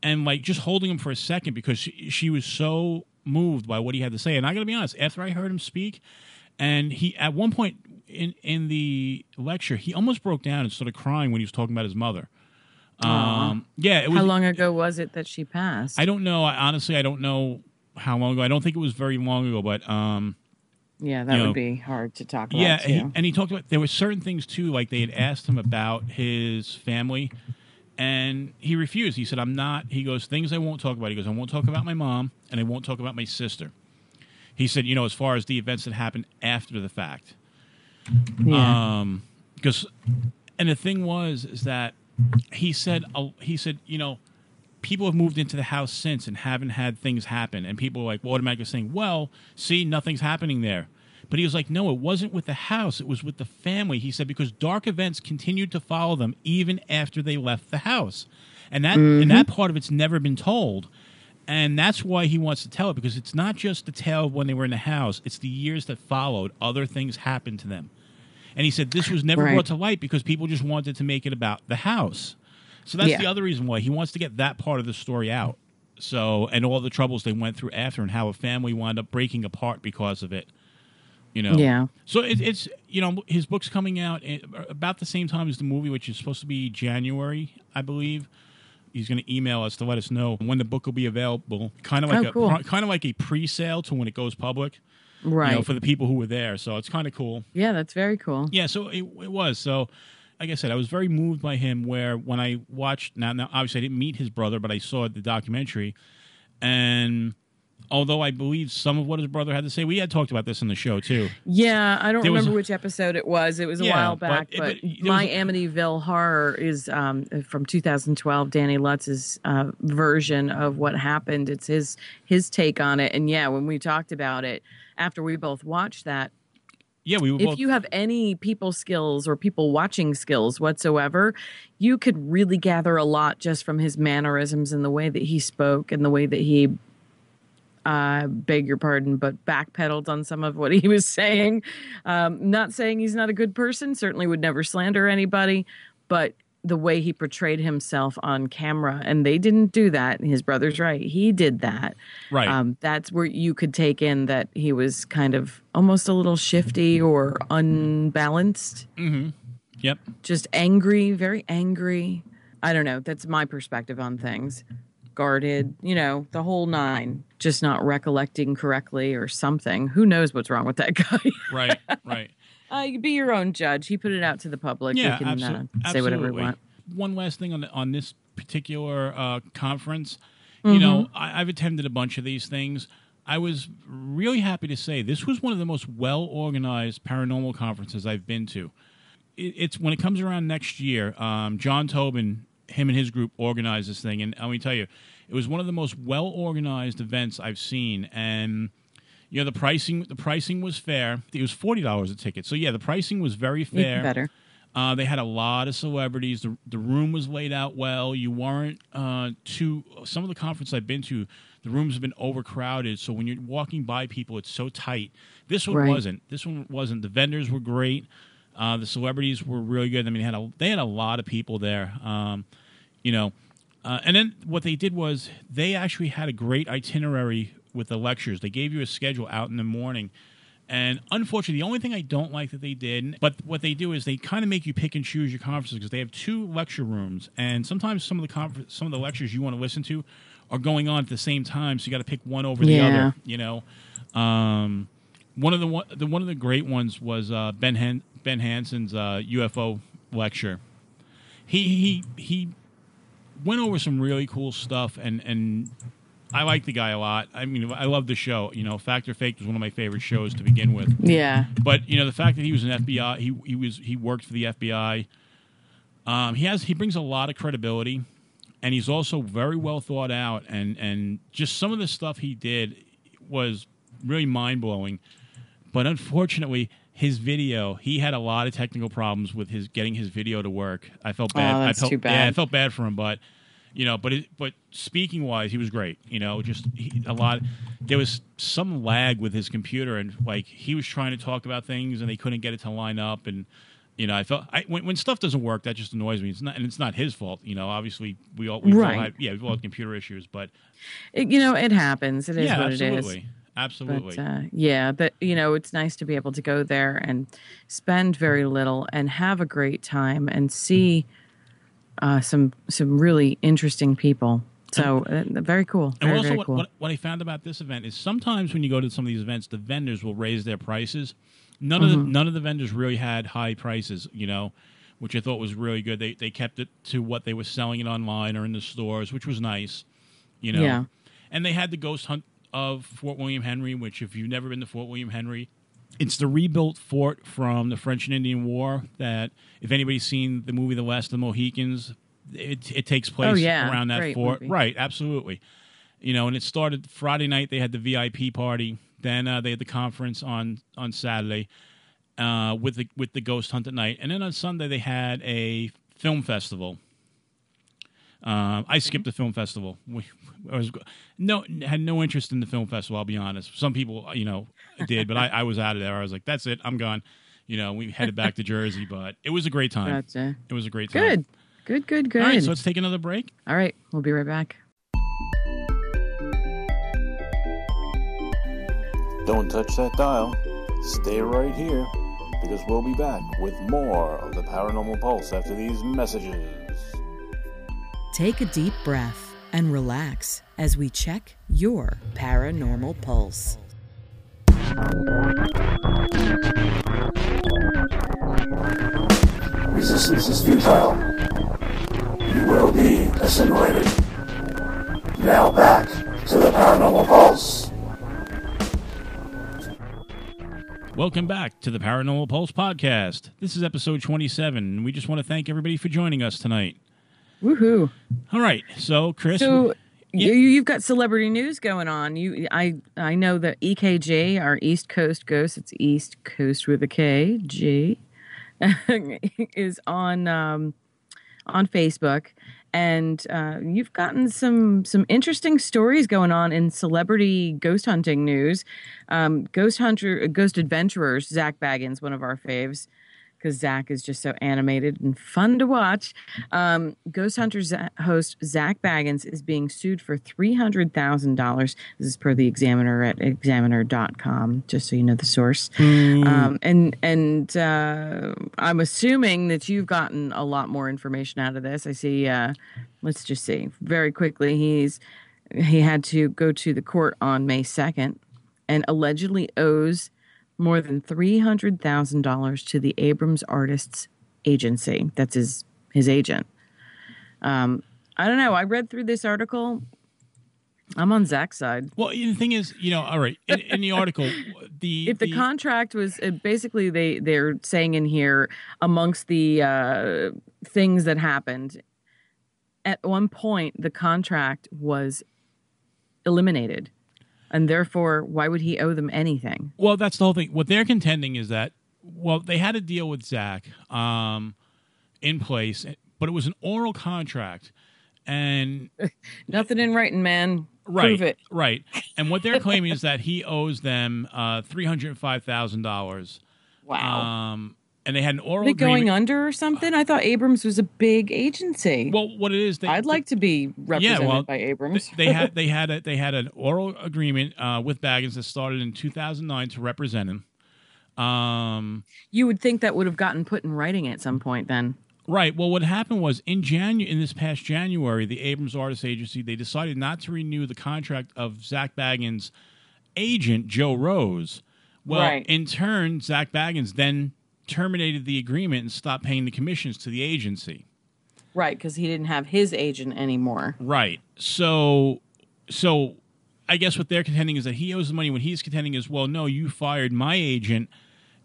and like just holding him for a second because she, she was so moved by what he had to say. And I got to be honest, after I heard him speak, and he at one point in in the lecture, he almost broke down and started crying when he was talking about his mother. Um, yeah, it was. How long ago was it that she passed? I don't know. I, honestly, I don't know how long ago. I don't think it was very long ago, but um, yeah, that you know, would be hard to talk about. yeah, he, and he talked about there were certain things too, like they had asked him about his family, and he refused. He said, "I'm not." He goes, "Things I won't talk about." He goes, "I won't talk about my mom, and I won't talk about my sister." He said, "You know, as far as the events that happened after the fact." yeah. Um, because, and the thing was, is that he said, uh, he said, you know, people have moved into the house since and haven't had things happen, and people were like automatically saying, well, see, nothing's happening there. But he was like, no, it wasn't with the house; it was with the family. He said because dark events continued to follow them even after they left the house, and that and that mm-hmm. part of it's never been told. And that's why he wants to tell it because it's not just the tale of when they were in the house, it's the years that followed. Other things happened to them. And he said this was never Right. brought to light because people just wanted to make it about the house. So that's Yeah. the other reason why he wants to get that part of the story out. So, and all the troubles they went through after and how a family wound up breaking apart because of it. You know? Yeah. So it, it's, you know, his book's coming out about the same time as the movie, which is supposed to be January, I believe. He's going to email us to let us know when the book will be available. Kind of like Oh, a cool. kind of like a pre-sale to when it goes public. right. You know, for the people who were there. So it's kind of cool. yeah, that's very cool. Yeah, so it, it was. So, like I said, I was very moved by him. Where when I watched now, now obviously I didn't meet his brother, but I saw the documentary, and although I believe some of what his brother had to say, we had talked about this in the show too. Yeah, I don't There remember which episode it was. It was a Yeah, while back, it- but, but My was Amityville Horror is um, from 2012. Danny Lutz's uh, version of what happened. It's his his take on it. And yeah, when we talked about it after we both watched that, Yeah, we if both. you have any people skills or people watching skills whatsoever, you could really gather a lot just from his mannerisms and the way that he spoke and the way that he uh, beg your pardon, but backpedaled on some of what he was saying. Um, not saying he's not a good person, certainly would never slander anybody, but the way he portrayed himself on camera, and they didn't do that. His brother's right; he did that. Right. Um, that's where you could take in that he was kind of almost a little shifty or unbalanced, Mm-hmm. Yep. just angry, very angry. I don't know. That's my perspective on things. Guarded, you know, the whole nine. Just not recollecting correctly or something. Who knows what's wrong with that guy? Right. Right. uh, you be your own judge. He put it out to the public. Yeah, we can absolu- uh, say whatever we absolutely. want. One last thing on the, on this particular uh, conference, you know, Mm-hmm. I, I've attended a bunch of these things. I was really happy to say this was one of the most well organized paranormal conferences I've been to. It, it's when it comes around next year. Um, John Tobin, him and his group organized this thing, and let me tell you, it was one of the most well organized events I've seen, and you know the pricing the pricing was fair. It was forty dollars a ticket, so yeah, the pricing was very Even fair. better. Uh, they had a lot of celebrities. The, the room was laid out well. You weren't uh, too. Some of the conferences I've been to, the rooms have been overcrowded. So when you're walking by people, it's so tight. This one Right. wasn't. This one wasn't. The vendors were great. Uh, the celebrities were really good. I mean, they had a, they had a lot of people there. Um, you know, uh, and then what they did was they actually had a great itinerary with the lectures. They gave you a schedule out in the morning. And unfortunately, the only thing I don't like that they did, but what they do is they kind of make you pick and choose your conferences because they have two lecture rooms, and sometimes some of the confer- some of the lectures you want to listen to are going on at the same time, so you got to pick one over the Yeah. other. You know, um, one of the one, the one of the great ones was uh, Ben Han- Ben Hansen's uh, UFO lecture. He he he went over some really cool stuff, and and I like the guy a lot. I mean, I love the show. You know, Fact or Faked was one of my favorite shows to begin with. Yeah. But you know, the fact that he was an FBI, he he was he worked for the FBI. Um, he has he brings a lot of credibility, and he's also very well thought out. And and just some of the stuff he did was really mind blowing. But unfortunately, his video he had a lot of technical problems with his getting his video to work. I felt oh, bad. Oh, that's I felt, too bad. Yeah, I felt bad for him, but you know, but it, but speaking wise, he was great. You know, just he, a lot. There was some lag with his computer, and like he was trying to talk about things, and they couldn't get it to line up. And you know, I felt I, when when stuff doesn't work, that just annoys me. It's not, and it's not his fault. You know, obviously we all we Right. all have, yeah we all have computer issues, but It, you know, it happens. It is yeah, what absolutely, it is. Absolutely. But uh, yeah, but you know, it's nice to be able to go there and spend very little and have a great time and see uh, some some really interesting people. So uh, very cool. And also, very what, cool. what, what I found about this event is sometimes when you go to some of these events, the vendors will raise their prices. None of the Mm-hmm. none of the vendors really had high prices, you know, which I thought was really good. They they kept it to what they were selling it online or in the stores, which was nice, you know. Yeah. And they had the ghost hunt of Fort William Henry, which if you've never been to Fort William Henry, it's the rebuilt fort from the French and Indian War. That if anybody's seen the movie The Last of the Mohicans, it it takes place Oh, yeah. around that Great fort, movie. right? Absolutely. You know, and it started Friday night. They had the VIP party. Then uh, they had the conference on on Saturday uh, with the with the ghost hunt at night, and then on Sunday they had a film festival. Um, I skipped the film festival. We, I was no had no interest in the film festival. I'll be honest. Some people, you know, did, but I, I was out of there. I was like, "That's it, I'm gone." You know, we headed back to Jersey, but it was a great time. Gotcha. It was a great time. Good. Good, good, good. All right, so let's take another break. All right, we'll be right back. Don't touch that dial. Stay right here because we'll be back with more of the Paranormal Pulse after these messages. Take a deep breath and relax as we check your paranormal pulse. Resistance is futile. You will be assimilated. Now back to the Paranormal Pulse. Welcome back to the Paranormal Pulse podcast. This is episode 27, and we just want to thank everybody for joining us tonight. Woohoo! All right, so Chris, So Yeah. you, you've got celebrity news going on. You, I, I know that EKG, our East Coast Ghost, it's East Coast with a K, G, is on um, on Facebook, and uh, you've gotten some some interesting stories going on in celebrity ghost hunting news. Um, ghost hunter, Ghost Adventurers, Zak Bagans, one of our faves, because Zak is just so animated and fun to watch. Um, Ghost Hunters host Zak Bagans is being sued for $300,000. This is per the Examiner at examiner.com, just so you know the source. Um, and and uh, I'm assuming that you've gotten a lot more information out of this. I see, uh, let's just see very quickly. He's he had to go to the court on May 2nd and allegedly owes more than $300,000 to the Abrams Artists Agency. That's his his agent. Um, I don't know. I read through this article. I'm on Zak's side. Well, the thing is, you know, all right, in, in the article, the If the, contract was uh, basically they they're saying in here amongst the uh, things that happened, at one point the contract was eliminated, and therefore why would he owe them anything? Well, that's the whole thing. What they're contending is that, well, they had a deal with Zak um, in place, but it was an oral contract, and Nothing in writing, man. right, Prove it. right. And what they're claiming is that he owes them uh, three hundred five thousand dollars. Wow. Um, and they had an oral Are they agreement. going under or something? I thought Abrams was a big agency. well, what it is, they, I'd like to be represented well, by Abrams. they had they had a, they had an oral agreement uh, with Bagans that started in 2009 to represent him. Um, you would think that would have gotten put in writing at some point then. right. Well, what happened was in January, in this past January, the Abrams Artist Agency they decided not to renew the contract of Zak Bagans' agent Joe Rose. Well, Right. in turn, Zak Bagans then terminated the agreement and stopped paying the commissions to the agency. Right, because he didn't have his agent anymore. Right. So, so I guess what they're contending is that he owes the money. What he's contending is, well, no, you fired my agent,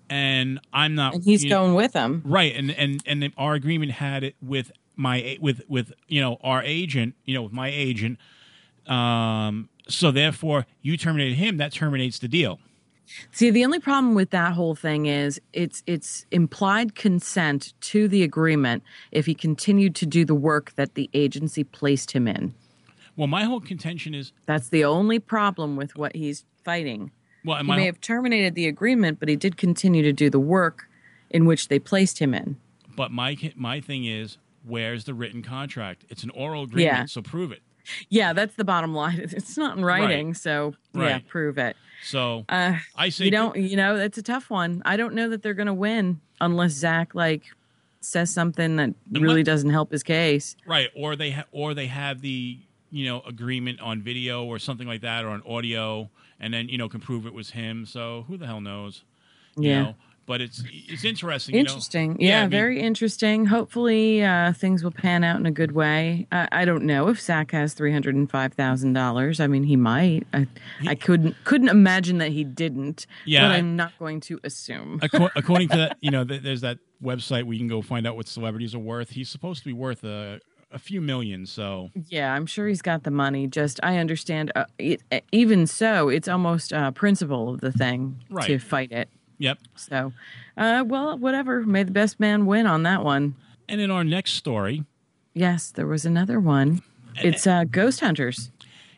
and I'm not. And he's you know- going with him. right, and and and our agreement had it with my with with you know our agent, you know, with my agent. Um. So therefore, you terminated him. That terminates the deal. See, the only problem with that whole thing is it's it's implied consent to the agreement if he continued to do the work that the agency placed him in. Well, my whole contention is, That's the only problem with what he's fighting. well, He may have terminated the agreement, but he did continue to do the work in which they placed him in. but my my thing is, where's the written contract? It's an oral agreement, Yeah. so prove it. Yeah, that's the bottom line. It's not in writing, so yeah, Right. prove it. So Uh, I say you don't, you know, that's a tough one. I don't know that they're going to win unless Zak like says something that really doesn't help his case. Right, or they ha- or they have the you know agreement on video or something like that, or on audio, and then you know can prove it was him. So who the hell knows? You Yeah. know? But it's it's interesting. you know? Interesting. Yeah, I mean, very interesting. Hopefully, uh, things will pan out in a good way. I, I don't know if Zak has three hundred and five thousand dollars. I mean, he might. I, I couldn't couldn't imagine that he didn't. Yeah, but I'm not going to assume. Acco- according to that, you know, th- there's that website where you can go find out what celebrities are worth. He's supposed to be worth a a few million. So Yeah, I'm sure he's got the money. Just I understand. Uh, it, uh, even so, it's almost a principle of the thing to fight it. Yep. So, uh, well, whatever. May the best man win on that one. And in our next story, Yes, there was another one. It's uh, ghost hunters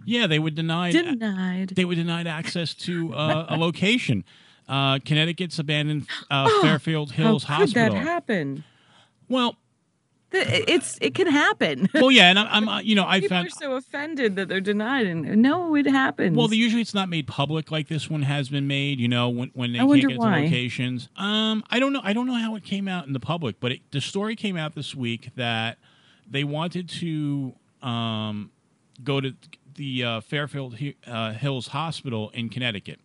yeah, they were denied denied. they were denied access to uh, a location. Uh, Connecticut's abandoned uh, Fairfield Hills How could Hospital. that happen? well, It's it can happen. well, yeah, and I'm, I'm uh, you know, I People found are so offended that they're denied, and no, it happens. Well, the, usually it's not made public like this one has been made. You know, when when they I can't get why. to locations. Um, I don't know. I don't know how it came out in the public, but it, the story came out this week that they wanted to um, go to the uh, Fairfield uh, Hills Hospital in Connecticut.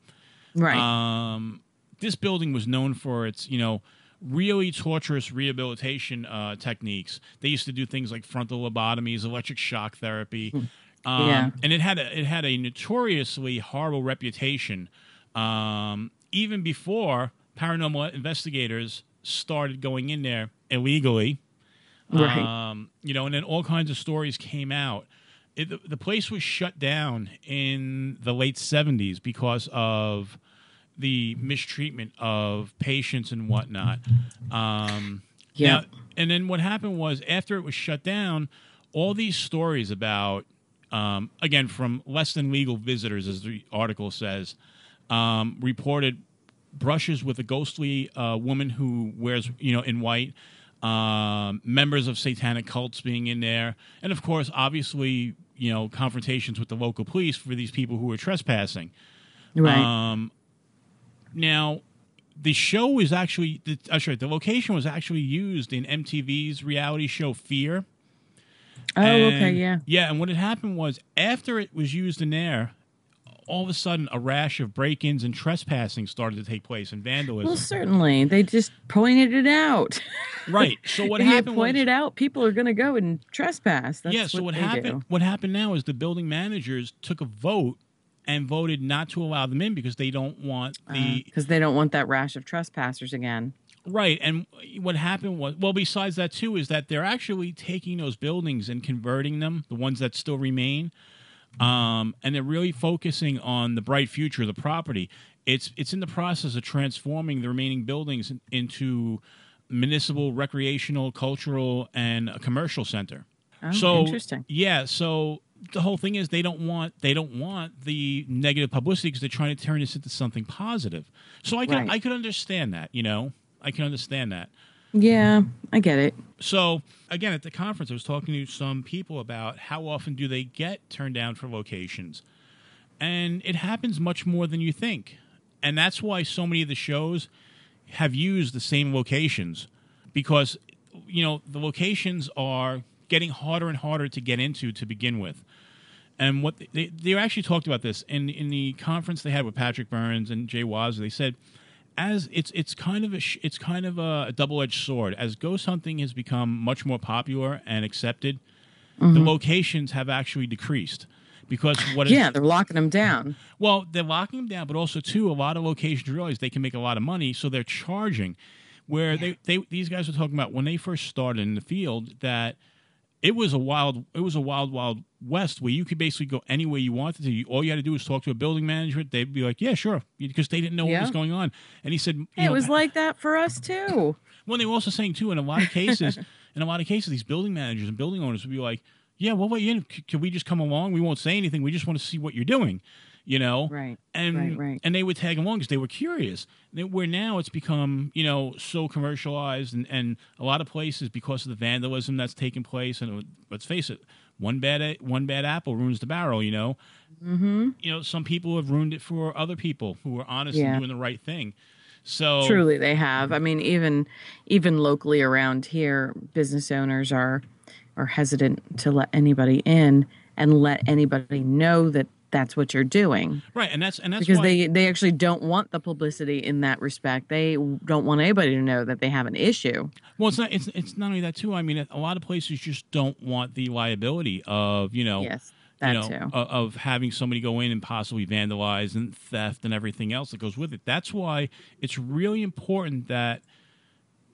right? Um, this building was known for its, you know, really torturous rehabilitation uh, techniques. They used to do things like frontal lobotomies, electric shock therapy, um, Yeah. and it had a, it had a notoriously horrible reputation. Um, even before paranormal investigators started going in there illegally, right. um, you know, and then all kinds of stories came out. It, the, the place was shut down in the late 70s because of the mistreatment of patients and whatnot. Um, Yeah. now- and then what happened was after it was shut down, all these stories about, um, again, from less than legal visitors, as the article says, um, reported brushes with a ghostly uh, woman who wears, you know, in white. Um, members of satanic cults being in there, and of course, obviously, you know, confrontations with the local police for these people who were trespassing. Right. Um, now, the show was actually, the, uh, sorry, the location was actually used in MTV's reality show Fear. oh, okay, yeah. Yeah, and what had happened was after it was used in there, all of a sudden a rash of break-ins and trespassing started to take place and vandalism. Well, certainly. They just pointed it out. right. So what happened point was, out, people are going to go and trespass. That's yeah. So what they happened? do. What happened now is the building managers took a vote and voted not to allow them in because they don't want the Because they don't want that rash of trespassers again. Right, and what happened was well. Besides that, too, is that they're actually taking those buildings and converting them, the ones that still remain, um, and they're really focusing on the bright future of the property. It's it's in the process of transforming the remaining buildings in- into municipal, recreational, cultural, and a commercial center. Oh, so interesting. Yeah, so the whole thing is they don't want they don't want the negative publicity because they're trying to turn this into something positive. So I could Right. I could understand that, you know, I can understand that. Yeah, I get it. So again, at the conference, I was talking to some people about how often do they get turned down for locations, and it happens much more than you think, and that's why so many of the shows have used the same locations because you know the locations are getting harder and harder to get into to begin with. And what they, they actually talked about this in in the conference they had with Patrick Burns and Jay Waz. They said, as it's it's kind of a it's kind of a, double edged sword. As ghost hunting has become much more popular and accepted, the mm-hmm. locations have actually decreased because what Yeah, they're locking them down. well, they're locking them down, but also too, a lot of locations realize they can make a lot of money, so they're charging. Where they, they these guys were talking about when they first started in the field that it was a wild it was a wild wild west where you could basically go anywhere you wanted to. You, all you had to do was talk to a building manager. They'd be like, "Yeah, sure," because they didn't know what was going on. And he said, you It know, was like that for us too. well, they were also saying too, in a lot of cases, in a lot of cases, these building managers and building owners would be like, "Yeah, well, wait. C- Can we just come along? We won't say anything. We just want to see what you're doing." You know, Right, And right, right. and they would tag along because they were curious. Where now it's become, you know, so commercialized, and, and a lot of places because of the vandalism that's taking place. And it- let's face it, one bad one bad apple ruins the barrel. You know, mm-hmm. you know, some people have ruined it for other people who are honest Yeah. and doing the right thing. So Truly, they have. I mean, even even locally around here, business owners are are hesitant to let anybody in and let anybody know that that's what you're doing right, and that's and that's because why, they they actually don't want the publicity in that respect. They don't want anybody to know that they have an issue. Well, it's not. It's it's not only that too. I mean, a lot of places just don't want the liability of you know, Yes, you that know, too. o- of having somebody go in and possibly vandalize and theft and everything else that goes with it. That's why it's really important that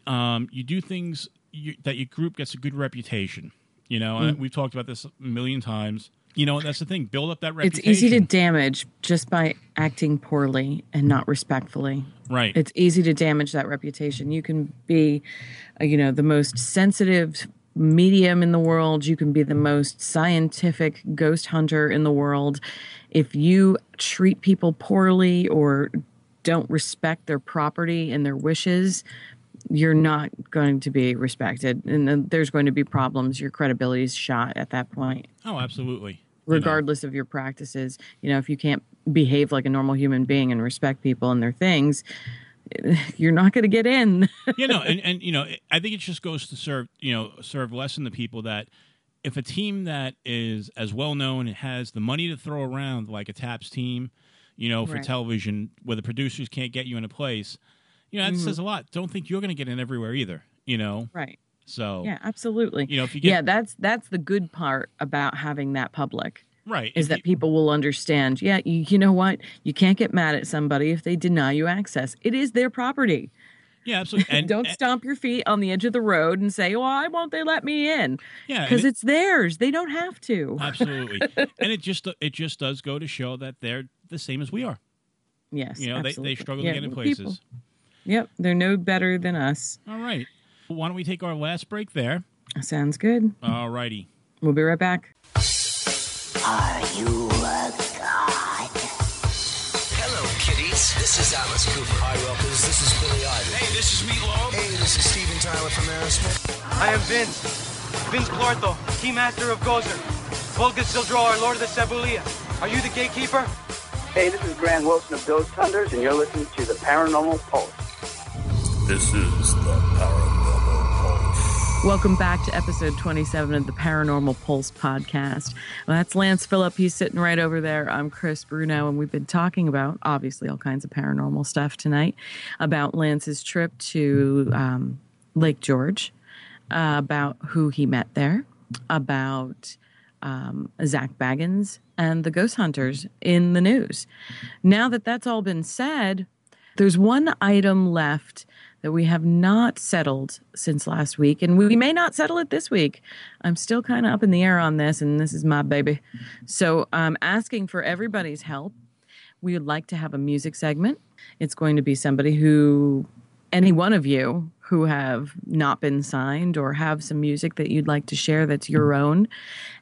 um, you do things you, that your group gets a good reputation. You know, Mm. and we've talked about this a million times. You know, that's the thing. Build up that reputation. It's easy to damage just by acting poorly and not respectfully. right. It's easy to damage that reputation. You can be, uh, you know, the most sensitive medium in the world. You can be the most scientific ghost hunter in the world. If you treat people poorly or don't respect their property and their wishes, you're not going to be respected. And then there's going to be problems. Your credibility is shot at that point oh, absolutely. You know. regardless of your practices. You know, if you can't behave like a normal human being and respect people and their things, you're not going to get in. you know, and, and you know, I think it just goes to serve you know serve lesson the people that if a team that is as well known and has the money to throw around like a TAPS team, you know, for Right. television where the producers can't get you in a place, you know, that says mm-hmm. a lot. Don't think you're going to get in everywhere either. You know, right. so Yeah, absolutely. You know, if you get- yeah, that's that's the good part about having that public right is if that you- people will understand. Yeah, you, you know what? You can't get mad at somebody if they deny you access. It is their property. yeah, absolutely. And Don't and- stomp your feet on the edge of the road and say, "Why won't they let me in?" yeah, Because it- it's theirs. They don't have to. absolutely, and it just it just does go to show that they're the same as we are. yes, You know, they, absolutely. they struggle Yeah, to get in people- places. Yep, they're no better than us. All right. Why don't we take our last break there? Sounds good. All righty. We'll be right back. Are you a god? Hello, kiddies. This is Alice Cooper. Hi, Rockers. This is Billy Idol. Hey, this is Meatloaf. Hey, this is Steven Tyler from Aerosmith. I am Vince. Vinz Glortho, Keymaster of Gozer. Volguus Zildrohar, Lord of the Sebouillia. Are you the gatekeeper? Hey, this is Grant Wilson of Ghost Hunters, and you're listening to the Paranormal Pulse. This is the Paranormal Pulse. Welcome back to episode 27 of the Paranormal Pulse podcast. Well, that's Lance Phillip. He's sitting right over there. I'm Chris Bruno, and we've been talking about obviously all kinds of paranormal stuff tonight about Lance's trip to um, Lake George, uh, about who he met there, about um, Zak Bagans and the ghost hunters in the news. Now that that's all been said, there's one item left that we have not settled since last week, and we may not settle it this week. I'm still kind of up in the air on this, and this is my baby. So I'm asking for everybody's help. We would like to have a music segment. It's going to be somebody who, any one of you who have not been signed or have some music that you'd like to share that's your own,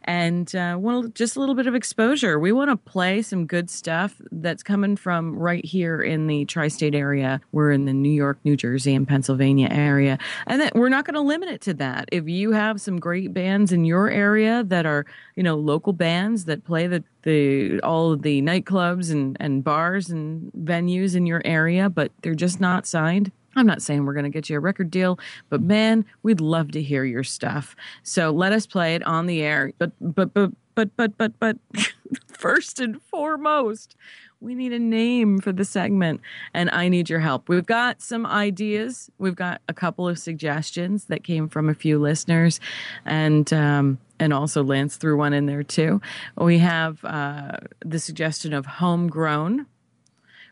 and uh, well, just a little bit of exposure. We want to play some good stuff that's coming from right here in the tri-state area. We're in the New York, New Jersey, and Pennsylvania area, and that we're not going to limit it to that. If you have some great bands in your area that are, you know, local bands that play the the all of the nightclubs and and bars and venues in your area, but they're just not signed. I'm not saying we're going to get you a record deal, but man, we'd love to hear your stuff. So let us play it on the air. But but but but but but but first and foremost, we need a name for the segment and I need your help. We've got some ideas. We've got a couple of suggestions that came from a few listeners and um and also Lance threw one in there too. We have uh, the suggestion of homegrown.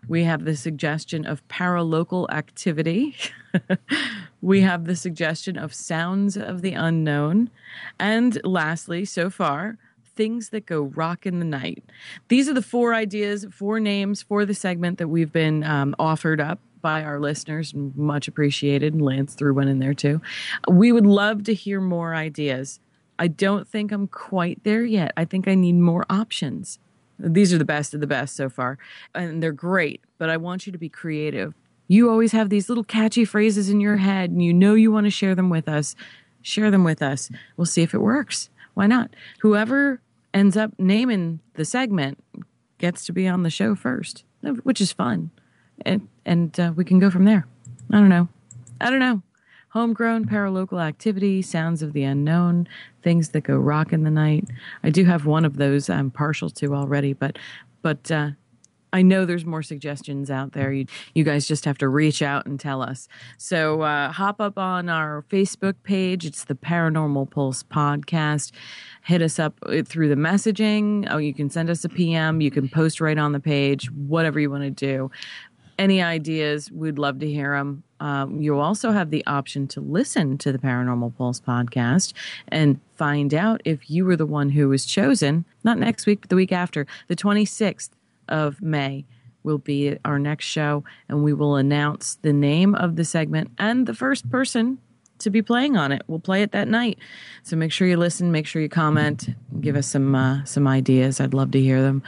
We have the suggestion of paralocal activity. we have the suggestion of sounds of the unknown. And lastly, so far, things that go rock in the night. These are the four ideas, four names for the segment that we've been um, offered up by our listeners. Much appreciated. And Lance threw one in there too. We would love to hear more ideas. I don't think I'm quite there yet. I think I need more options. These are the best of the best so far, and they're great, but I want you to be creative. You always have these little catchy phrases in your head, and you know you want to share them with us. Share them with us. We'll see if it works. Why not? Whoever ends up naming the segment gets to be on the show first, which is fun. And, and uh, we can go from there. I don't know. I don't know. Homegrown paralocal activity, sounds of the unknown, things that go rock in the night. I do have one of those I'm partial to already, but but uh, I know there's more suggestions out there. You, you guys just have to reach out and tell us. So uh, hop up on our Facebook page. It's the Paranormal Pulse Podcast. Hit us up uh, through the messaging. Oh, you can send us a PM. You can post right on the page. Whatever you want to do. Any ideas? We'd love to hear them. Um, you also have the option to listen to the Paranormal Pulse podcast and find out if you were the one who was chosen, not next week, but the week after, the 26th of May will be our next show, and we will announce the name of the segment and the first person to be playing on it. We'll play it that night. So make sure you listen, make sure you comment, give us some uh, some ideas. I'd love to hear them.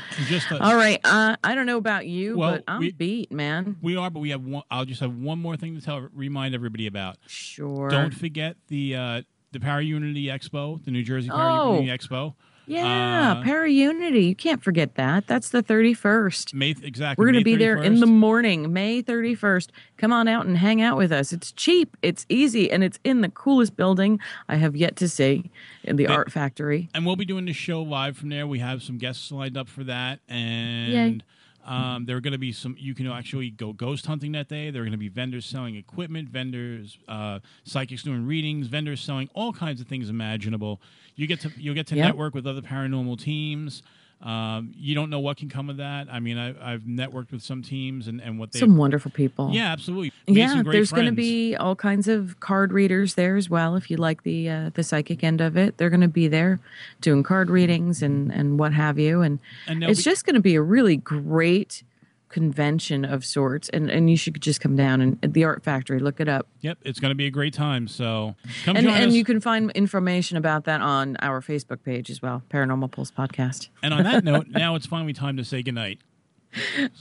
A- All right, uh, I don't know about you, Well, but I'm we- beat, man. We are, but we have one. I'll just have one more thing to tell, remind everybody about. Sure. Don't forget the uh, the Para Unity Expo, the New Jersey Para Oh. Unity Expo. Yeah, Uh, Para Unity. You can't forget that. That's the 31st. May exactly. We're going to be there in the morning, May 31st. Come on out and hang out with us. It's cheap, it's easy, and it's in the coolest building I have yet to see in the They- Art Factory. and we'll be doing the show live from there. We have some guests lined up for that, and um, there are going to be some. You can actually go ghost hunting that day. There are going to be vendors selling equipment, vendors, uh, psychics doing readings, vendors selling all kinds of things imaginable. You get to you'll get to Yep. network with other paranormal teams. Um, you don't know what can come of that. I mean, I, I've networked with some teams and, and what they. Some wonderful people. Yeah, absolutely. Made Yeah, there's going to be all kinds of card readers there as well. If you like the uh, the psychic end of it, they're going to be there doing card readings and and what have you. And, And it's be- just going to be a really great convention of sorts, and and you should just come down and at the Art Factory. Look it up. Yep, it's going to be a great time. So come and and us. you can find information about that on our Facebook page as well, Paranormal Pulse Podcast. and on that note, now it's finally time to say goodnight.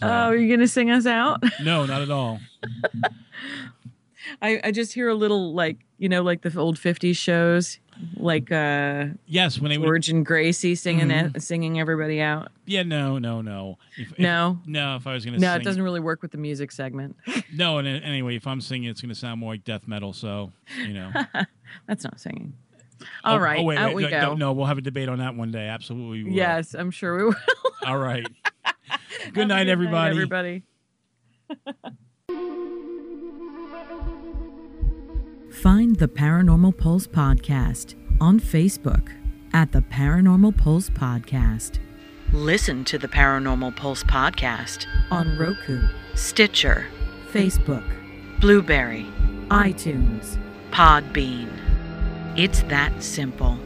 Oh, are you gonna sing us out? No, not at all. I, I just hear a little like you know like the old '50s shows, like uh Yes, when they would. George and Gracie singing Mhm. it, singing everybody out. Yeah, no, no, no. If, if- No? no. If I was to No, sing, it doesn't really work with the music segment. No, and uh, anyway, if I'm singing, it's going to sound more like death metal. So you know. That's not singing. All Oh, right, oh, wait, out wait, we no, go. No, no, we'll have a debate on that one day. Absolutely. Yes, I'm sure we will. All right. Good night, everybody. everybody. Find the Paranormal Pulse Podcast on Facebook at the Paranormal Pulse Podcast. Listen to the Paranormal Pulse Podcast on Roku, Stitcher, Facebook, Blueberry, iTunes, Podbean. It's that simple.